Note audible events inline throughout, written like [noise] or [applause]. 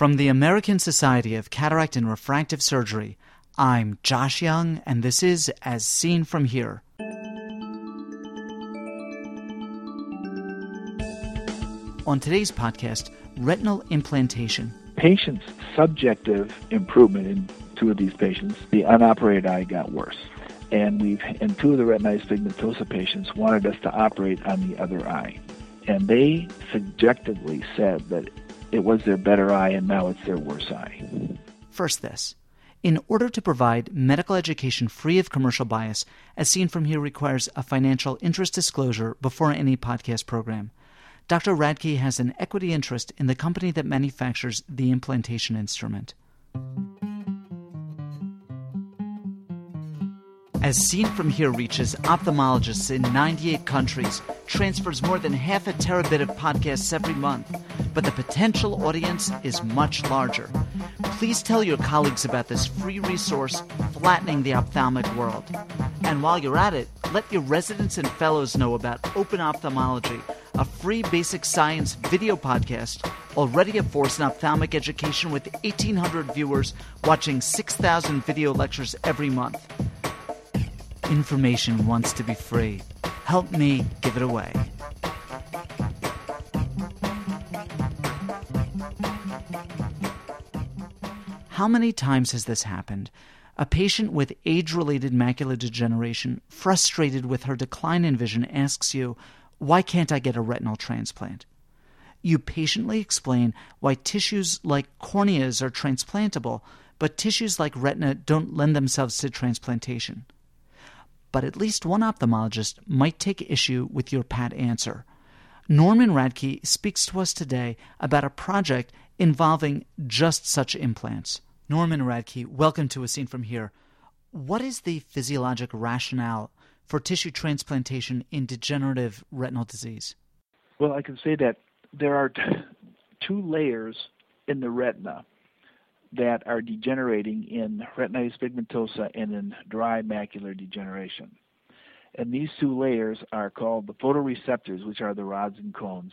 From the American Society of Cataract and Refractive Surgery, I'm Josh Young, and this is As Seen From Here. On today's podcast, retinal implantation. Patient's subjective improvement in two of these patients, the unoperated eye got worse. And we've, in two of the retinitis pigmentosa patients, wanted us to operate on the other eye. And they subjectively said that it was their better eye and now it's their worse eye. First, this. In order to provide medical education free of commercial bias, as seen from here requires a financial interest disclosure before any podcast program. Dr. Radtke has an equity interest in the company that manufactures the implantation instrument. As Seen From Here reaches ophthalmologists in 98 countries, transfers more than half a terabit of podcasts every month, but the potential audience is much larger. Please tell your colleagues about this free resource, Flattening the Ophthalmic World. And while you're at it, let your residents and fellows know about Open Ophthalmology, a free basic science video podcast already a force in ophthalmic education with 1,800 viewers watching 6,000 video lectures every month. Information wants to be free. Help me give it away. How many times has this happened? A patient with age related macular degeneration, frustrated with her decline in vision, asks you, Why can't I get a retinal transplant? You patiently explain why tissues like corneas are transplantable, but tissues like retina don't lend themselves to transplantation but at least one ophthalmologist might take issue with your pat answer. Norman Radtke speaks to us today about a project involving just such implants. Norman Radtke, welcome to As Seen From Here. What is the physiologic rationale for tissue transplantation in degenerative retinal disease? Well, I can say that there are [laughs] two layers in the retina that are degenerating in retinitis pigmentosa and in dry macular degeneration. And these two layers are called the photoreceptors, which are the rods and cones,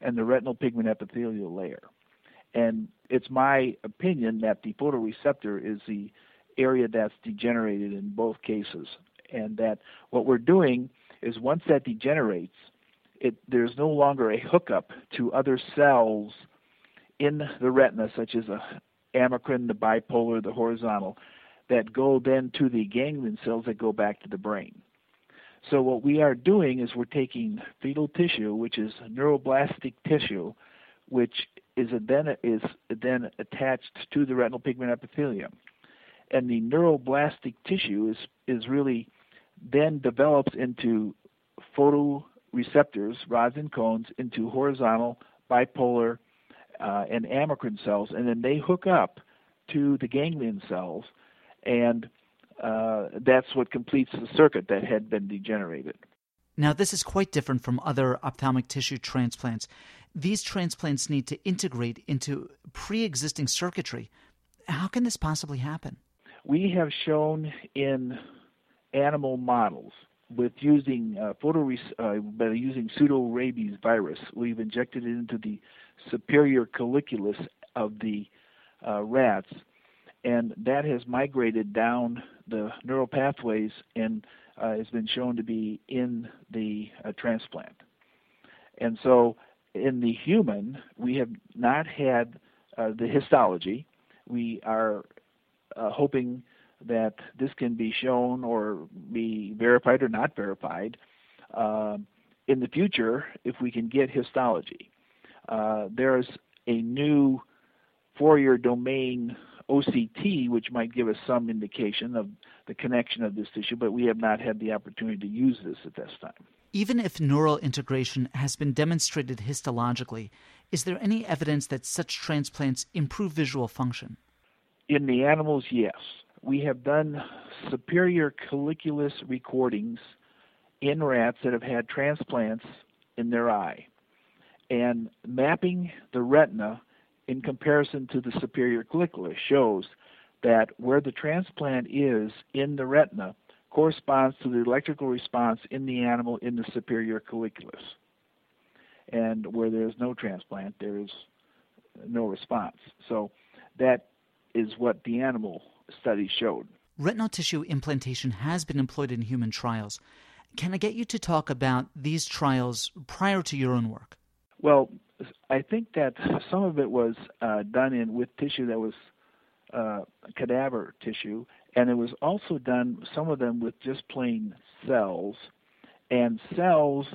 and the retinal pigment epithelial layer. And it's my opinion that the photoreceptor is the area that's degenerated in both cases. And that what we're doing is once that degenerates, it, there's no longer a hookup to other cells in the retina, such as a amacrine, the bipolar, the horizontal, that go then to the ganglion cells that go back to the brain. So what we are doing is we're taking fetal tissue, which is neuroblastic tissue, which is then is then attached to the retinal pigment epithelium, and the neuroblastic tissue is is really then develops into photoreceptors, rods and cones, into horizontal, bipolar, uh, and amacrine cells, and then they hook up to the ganglion cells, and uh, that's what completes the circuit that had been degenerated. Now, this is quite different from other ophthalmic tissue transplants. These transplants need to integrate into pre existing circuitry. How can this possibly happen? We have shown in animal models with using uh, uh, by using pseudo rabies virus, we've injected it into the superior colliculus of the uh, rats, and that has migrated down the neural pathways and uh, has been shown to be in the uh, transplant. And so, in the human, we have not had uh, the histology. We are hoping that this can be shown or be verified or not verified uh, in the future if we can get histology. Uh, there's a new Fourier domain OCT, which might give us some indication of the connection of this tissue, but we have not had the opportunity to use this at this time. Even if neural integration has been demonstrated histologically, is there any evidence that such transplants improve visual function? In the animals, yes we have done superior colliculus recordings in rats that have had transplants in their eye and mapping the retina in comparison to the superior colliculus shows that where the transplant is in the retina corresponds to the electrical response in the animal in the superior colliculus. And where there is no transplant, there is no response. So that is what the animal study showed. Retinal tissue implantation has been employed in human trials. Can I get you to talk about these trials prior to your own work? Well, I think that some of it was uh, done in with tissue that was uh, cadaver tissue, and it was also done some of them with just plain cells. And cells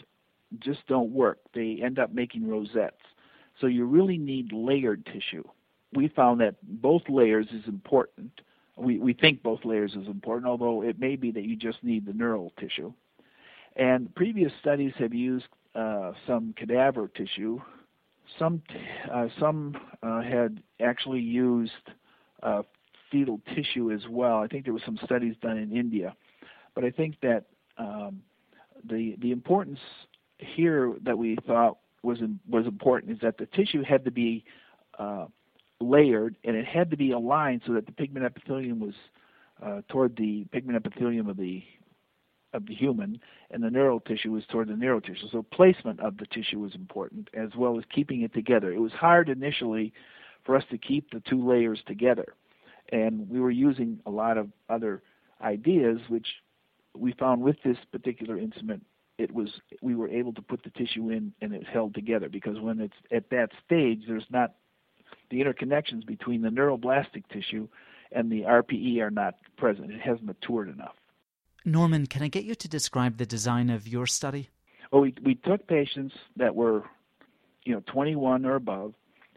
just don't work; they end up making rosettes. So you really need layered tissue. We found that both layers is important. We we think both layers is important, although it may be that you just need the neural tissue. And previous studies have used uh, some cadaver tissue. Some uh, some uh, had actually used uh, fetal tissue as well. I think there were some studies done in India, but I think that um, the the importance here that we thought was was important is that the tissue had to be uh, layered and it had to be aligned so that the pigment epithelium was uh, toward the pigment epithelium of the of the human, and the neural tissue was toward the neural tissue. So placement of the tissue was important, as well as keeping it together. It was hard initially for us to keep the two layers together, and we were using a lot of other ideas, which we found with this particular instrument. It was we were able to put the tissue in and it's held together because when it's at that stage, there's not the interconnections between the neuroblastic tissue and the RPE are not present. It hasn't matured enough. Norman, can I get you to describe the design of your study? Well, we, we took patients that were, you know, 21 or above,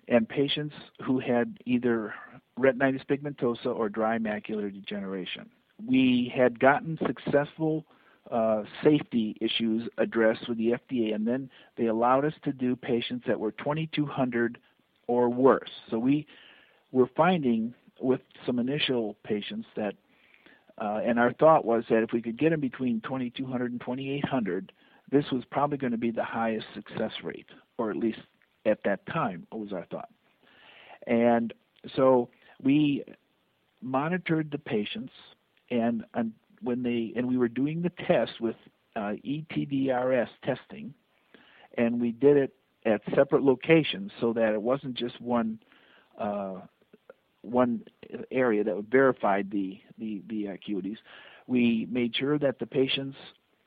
and patients who had either retinitis pigmentosa or dry macular degeneration. We had gotten successful uh, safety issues addressed with the FDA, and then they allowed us to do patients that were 2,200 or worse. So we were finding with some initial patients that uh, and our thought was that if we could get them between 2200 and 2800, this was probably going to be the highest success rate, or at least at that time, was our thought. And so we monitored the patients, and, and when they and we were doing the test with uh, ETDRS testing, and we did it at separate locations so that it wasn't just one uh, one area that verified the, the, the acuities. We made sure that the patients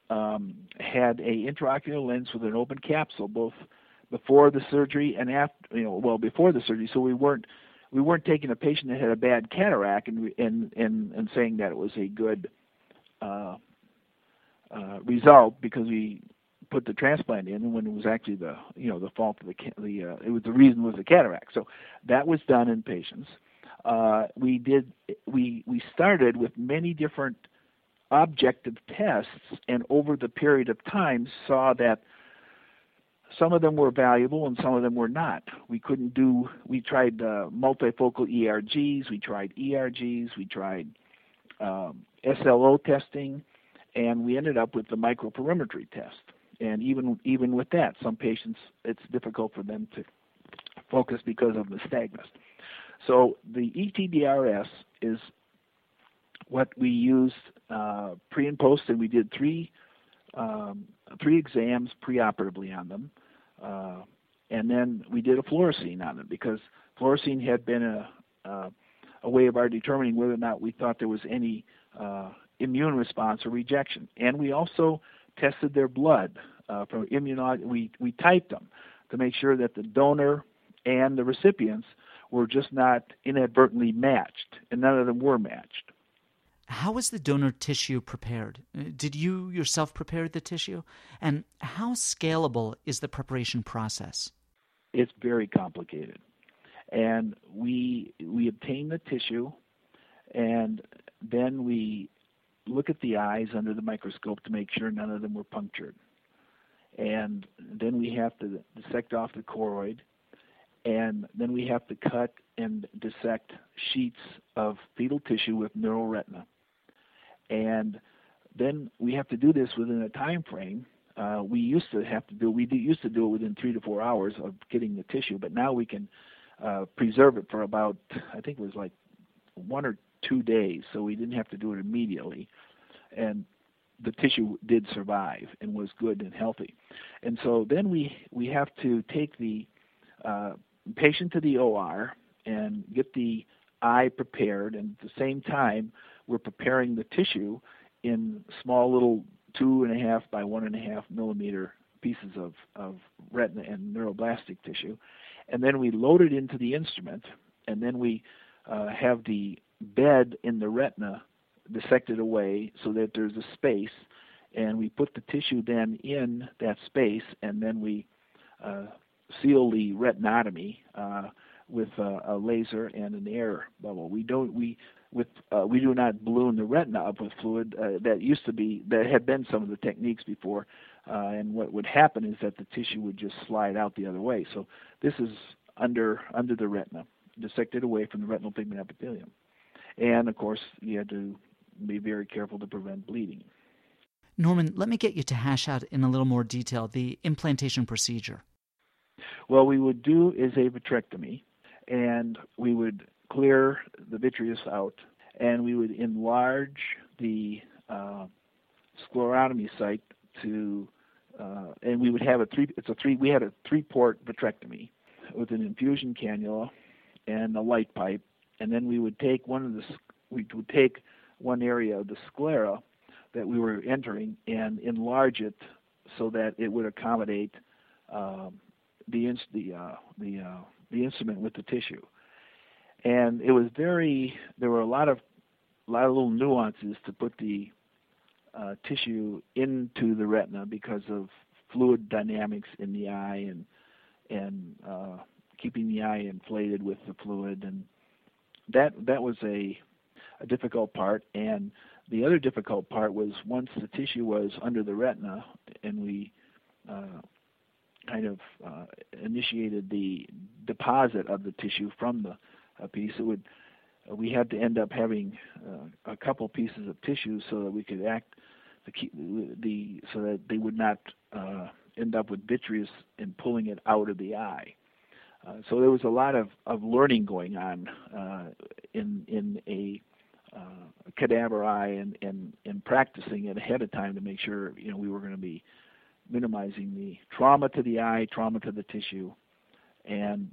um, had a intraocular lens with an open capsule, both before the surgery and after, you know, well before the surgery. So we weren't we weren't taking a patient that had a bad cataract and and and, and saying that it was a good uh, uh, result because we put the transplant in when it was actually the you know the fault of the the uh, it was the reason was the cataract. So that was done in patients uh, we did we we started with many different objective tests, and over the period of time saw that some of them were valuable and some of them were not. We couldn't do. We tried uh, multifocal ERGs, we tried ERGs, we tried um, SLO testing, and we ended up with the microperimetry test. And even even with that, some patients it's difficult for them to focus because of nystagmus. So the ETDRS is what we used uh, pre and post, and we did three um, three exams preoperatively on them, uh, and then we did a fluorescein on them because fluorescein had been a uh, a way of our determining whether or not we thought there was any uh, immune response or rejection, and we also tested their blood uh, for immunology. We we typed them to make sure that the donor and the recipients were just not inadvertently matched, and none of them were matched. How was the donor tissue prepared? Uh, did you yourself prepare the tissue? And how scalable is the preparation process? It's very complicated. And we we obtain the tissue and then we look at the eyes under the microscope to make sure none of them were punctured. And then we have to dissect off the choroid and then we have to cut and dissect sheets of fetal tissue with neural retina. And then we have to do this within a time frame. Uh, we used to have to do we used to do it within three to four hours of getting the tissue, but now we can uh, preserve it for about I think it was like one or two days, so we didn't have to do it immediately. And the tissue did survive and was good and healthy. And so then we we have to take the uh, patient to the OR and get the eye prepared, and at the same time, we're preparing the tissue in small little two and a half by one and a half millimeter pieces of, of retina and neuroblastic tissue. And then we load it into the instrument, and then we uh, have the bed in the retina dissected away so that there's a space, and we put the tissue then in that space, and then we uh, seal the retinotomy uh, with a, a laser and an air bubble. We don't we with uh, we do not balloon the retina up with fluid. Uh, that used to be that had been some of the techniques before, uh, and what would happen is that the tissue would just slide out the other way. So this is under under the retina, dissected away from the retinal pigment epithelium, and of course you had to be very careful to prevent bleeding. Norman, let me get you to hash out in a little more detail the implantation procedure. Well, we would do is a vitrectomy, and we would clear the vitreous out, and we would enlarge the uh, sclerotomy site to, uh, and we would have a three. It's a three. We had a three-port vitrectomy with an infusion cannula and a light pipe, and then we would take one of the. We would take one area of the sclera that we were entering and enlarge it so that it would accommodate um, the the uh, the uh, the instrument with the tissue and it was very there were a lot of a lot of little nuances to put the uh, tissue into the retina because of fluid dynamics in the eye and and uh, keeping the eye inflated with the fluid and that that was a a difficult part and the other difficult part was once the tissue was under the retina and we uh, kind of uh, initiated the deposit of the tissue from the piece. It would we had to end up having uh, a couple pieces of tissue so that we could act the the so that they would not uh, end up with vitreous and pulling it out of the eye. Uh, so there was a lot of, of learning going on uh, in in a uh, cadaver eye and, and and practicing it ahead of time to make sure you know we were going to be minimizing the trauma to the eye, trauma to the tissue, and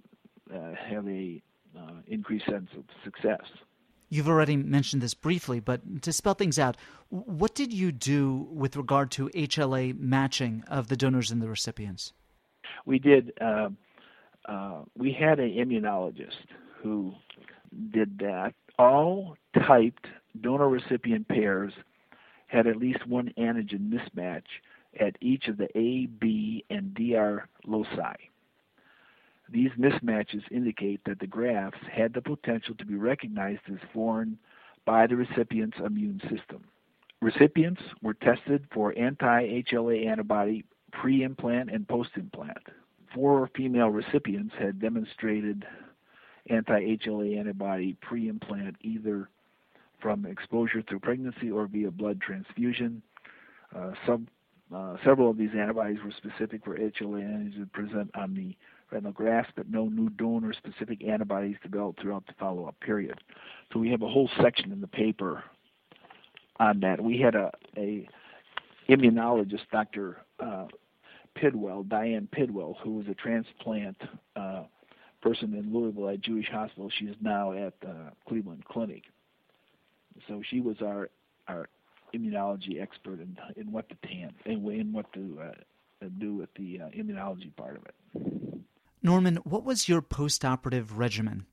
uh, have a uh, increased sense of success. You've already mentioned this briefly, but to spell things out, what did you do with regard to HLA matching of the donors and the recipients? We did. Uh, we had an immunologist who did that. All typed donor recipient pairs had at least one antigen mismatch at each of the A, B, and DR loci. These mismatches indicate that the grafts had the potential to be recognized as foreign by the recipient's immune system. Recipients were tested for anti HLA antibody pre implant and post implant. Four female recipients had demonstrated anti HLA antibody pre implant either from exposure through pregnancy or via blood transfusion. Uh, some, uh, several of these antibodies were specific for HLA antigens present on the retinal grafts, but no new donor-specific antibodies developed throughout the follow-up period. So we have a whole section in the paper on that. We had a, a immunologist, Dr. Uh, Pidwell, Diane Pidwell, who was a transplant uh, person in Louisville at Jewish Hospital. She is now at uh, Cleveland Clinic. So she was our our immunology expert in in what to tan in, in what to uh, do with the uh, immunology part of it. Norman, what was your postoperative regimen?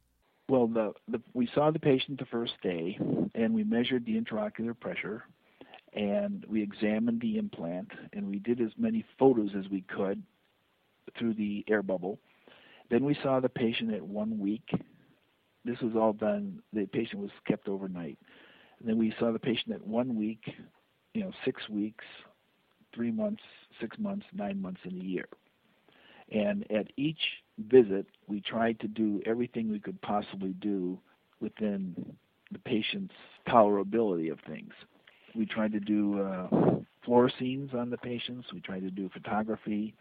Well, the, the, we saw the patient the first day, and we measured the intraocular pressure, and we examined the implant, and we did as many photos as we could through the air bubble. Then we saw the patient at one week. This was all done. The patient was kept overnight. And then we saw the patient at one week, you know, six weeks, three months, six months, nine months, and a year. And at each visit, we tried to do everything we could possibly do within the patient's tolerability of things. We tried to do uh, fluoresceins on the patients. We tried to do photography.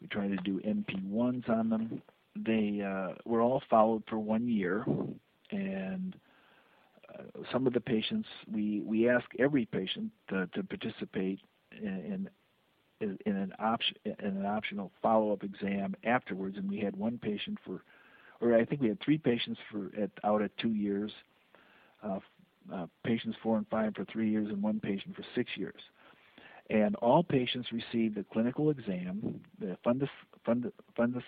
We tried to do MP1s on them. They uh, were all followed for one year, and uh, some of the patients we we ask every patient to, to participate in, in in an option in an optional follow-up exam afterwards, and we had one patient for or I think we had three patients for at, out at two years, uh, uh, patients four and five for three years, and one patient for six years. And all patients received a clinical exam, the fundus, fundus, fundus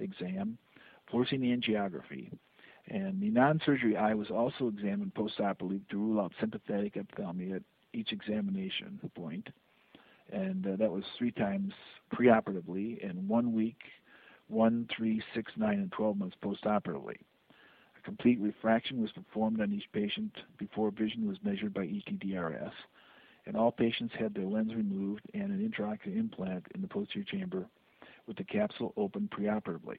exam, fluorescein angiography, and the non-surgery eye was also examined postoperatively to rule out sympathetic ophthalmia at each examination point, and uh, that was three times preoperatively and one week, one, three, six, nine, and 12 months postoperatively. Complete refraction was performed on each patient before vision was measured by ETDRS, and all patients had their lens removed and an intraocular implant in the posterior chamber with the capsule open preoperatively.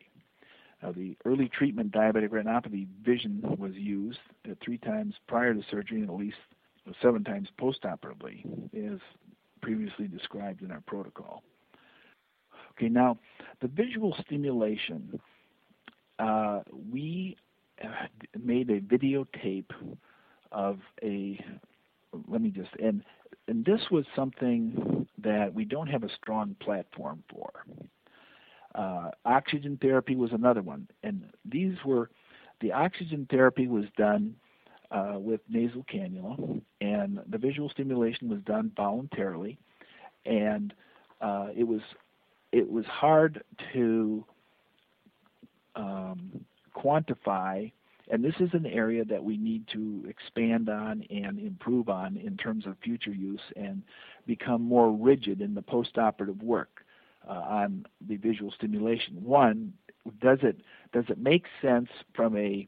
Uh, the early treatment diabetic retinopathy vision was used uh, three times prior to surgery and at least seven times postoperatively, as previously described in our protocol. Okay, now the visual stimulation. Uh, we made a videotape of a. Let me just and and this was something that we don't have a strong platform for. Uh, oxygen therapy was another one, and these were the oxygen therapy was done uh, with nasal cannula, and the visual stimulation was done voluntarily, and uh, it was it was hard to um, quantify, and this is an area that we need to expand on and improve on in terms of future use and become more rigid in the postoperative work uh, on the visual stimulation. One, does it does it make sense from a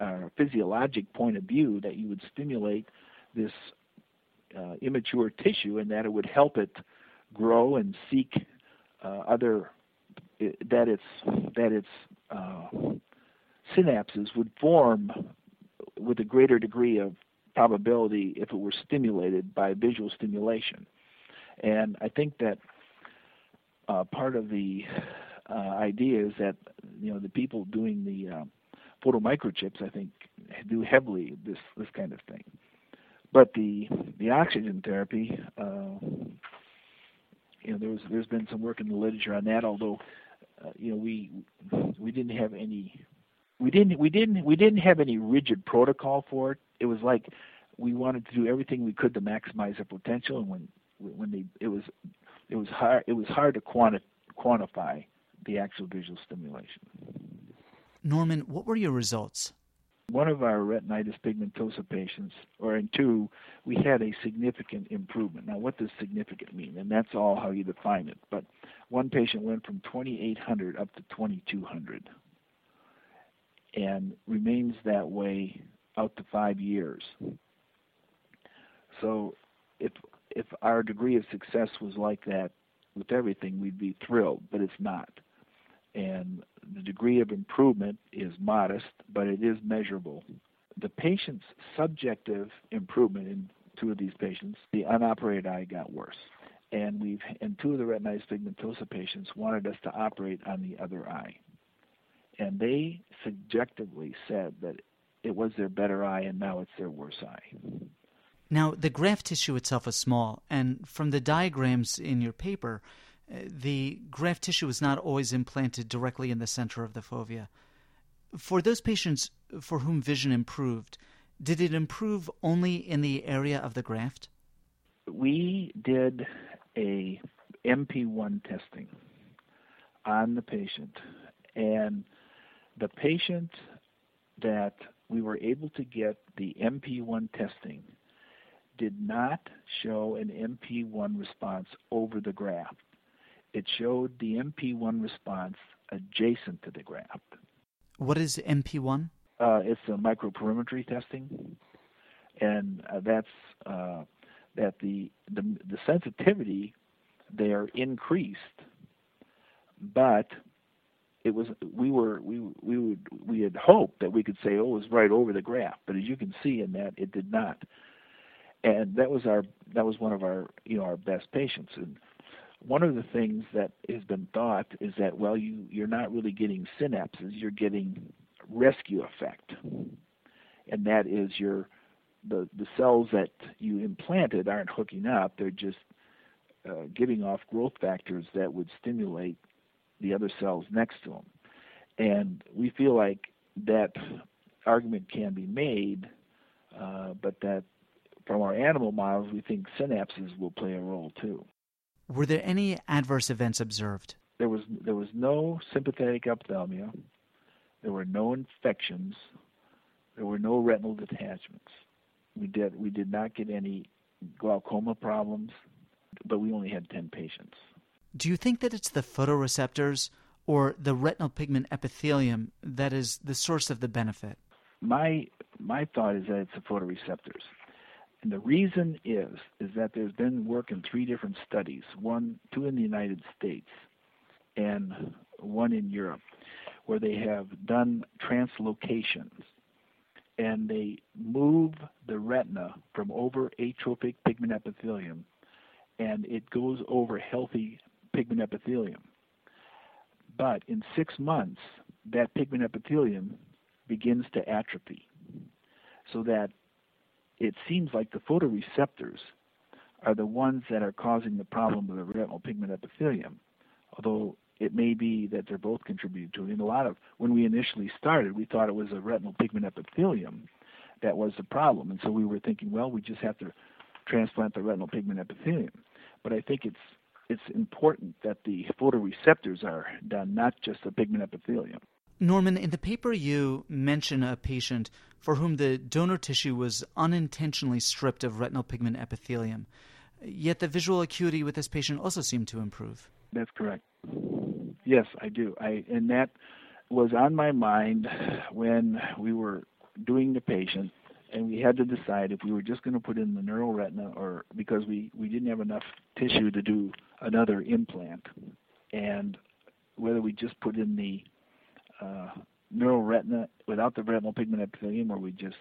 uh, physiologic point of view that you would stimulate this uh, immature tissue and that it would help it grow and seek uh, other that its that its uh, synapses would form with a greater degree of probability if it were stimulated by visual stimulation. And I think that uh, part of the uh, idea is that you know the people doing the uh, photo microchips, I think, do heavily this this kind of thing. But the the oxygen therapy, uh, you know, there was there's been some work in the literature on that. Although, uh, you know, we we didn't have any we didn't we didn't we didn't have any rigid protocol for it. It was like we wanted to do everything we could to maximize their potential, and when when they it was it was hard it was hard to quanti- quantify the actual visual stimulation. Norman, what were your results? One of our retinitis pigmentosa patients, or in two, we had a significant improvement. Now, what does significant mean? And that's all how you define it. But one patient went from 2,800 up to 2,200 and remains that way out to five years. So, if if our degree of success was like that with everything, we'd be thrilled, but it's not. And the degree of improvement is modest, but it is measurable. The patient's subjective improvement in two of these patients, the unoperated eye got worse. And we've and two of the retinitis pigmentosa patients wanted us to operate on the other eye. And they subjectively said that it was their better eye and now it's their worse eye. Now, the graft tissue itself is small, and from the diagrams in your paper, uh, the graft tissue is not always implanted directly in the center of the fovea. For those patients for whom vision improved, did it improve only in the area of the graft? We did a MP1 testing on the patient, and the patient that we were able to get the MP1 testing did not show an MP1 response over the graft. It showed the MP1 response adjacent to the graft. What is MP1? Uh, it's a microperimetry testing, and uh, that's uh, that the, the the sensitivity there increased, but it was we were we we would we had hoped that we could say oh it was right over the graph, but as you can see in that it did not. And that was our that was one of our you know our best patients. And one of the things that has been thought is that well you you're not really getting synapses you're getting rescue effect. And that is your the the cells that you implanted aren't hooking up. They're just uh, giving off growth factors that would stimulate the other cells next to them And we feel like that argument can be made, uh, but that from our animal models, we think synapses will play a role too. Were there any adverse events observed? There was there was no sympathetic ophthalmia. There were no infections. There were no retinal detachments. We did we did not get any glaucoma problems, but we only had 10 patients. Do you think that it's the photoreceptors or the retinal pigment epithelium that is the source of the benefit? My my thought is that it's the photoreceptors. And the reason is is that there's been work in three different studies, one two in the United States and one in Europe, where they have done translocations and they move the retina from over atrophic pigment epithelium and it goes over healthy pigment epithelium. But in six months, that pigment epithelium begins to atrophy so that it seems like the photoreceptors are the ones that are causing the problem with the retinal pigment epithelium, although it may be that they're both contributing to it. And a lot of when we initially started, we thought it was a retinal pigment epithelium that was the problem, and so we were thinking, well, we just have to transplant the retinal pigment epithelium. But I think it's it's important that the photoreceptors are done, not just the pigment epithelium. Norman, in the paper, you mention a patient for whom the donor tissue was unintentionally stripped of retinal pigment epithelium. Yet the visual acuity with this patient also seemed to improve. That's correct. Yes, I do. I and that was on my mind when we were doing the patient and we had to decide if we were just going to put in the neural retina or because we we didn't have enough tissue to do another implant and whether we just put in the uh, neural retina without the retinal pigment epithelium or we just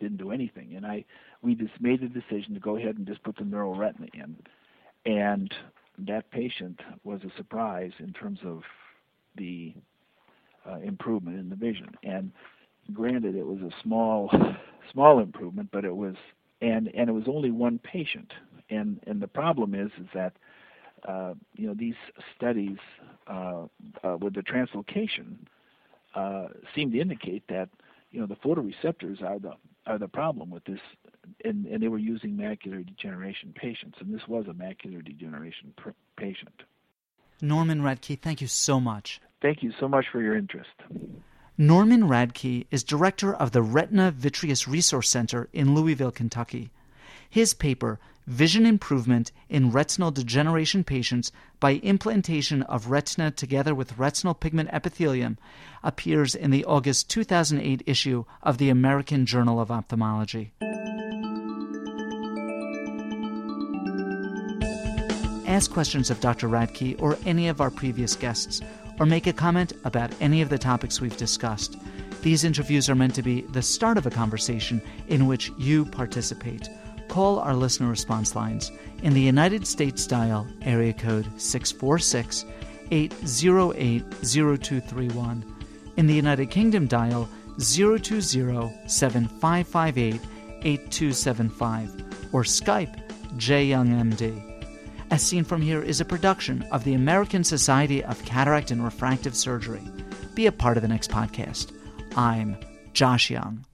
didn't do anything and i we just made the decision to go ahead and just put the neural retina in and that patient was a surprise in terms of the uh, improvement in the vision. And granted, it was a small, [laughs] small improvement, but it was, and and it was only one patient. And and the problem is is that uh, you know these studies uh, uh, with the translocation uh, seem to indicate that you know the photoreceptors are the are the problem with this and, and they were using macular degeneration patients, and this was a macular degeneration pr- patient. Norman Radtke, thank you so much. Thank you so much for your interest. Norman Radtke is director of the Retina Vitreous Resource Center in Louisville, Kentucky. His paper, Vision Improvement in Retinal Degeneration Patients by Implantation of Retina Together with Retinal Pigment Epithelium, appears in the August 2008 issue of the American Journal of Ophthalmology. Ask questions of Dr. Radtke or any of our previous guests, or make a comment about any of the topics we've discussed. These interviews are meant to be the start of a conversation in which you participate. Call our listener response lines. In the United States, dial area code 646 808 0231. In the United Kingdom, dial 020 7558 8275 or Skype JYoungMD. As Seen From Here is a production of the American Society of Cataract and Refractive Surgery. Be a part of the next podcast. I'm Josh Young.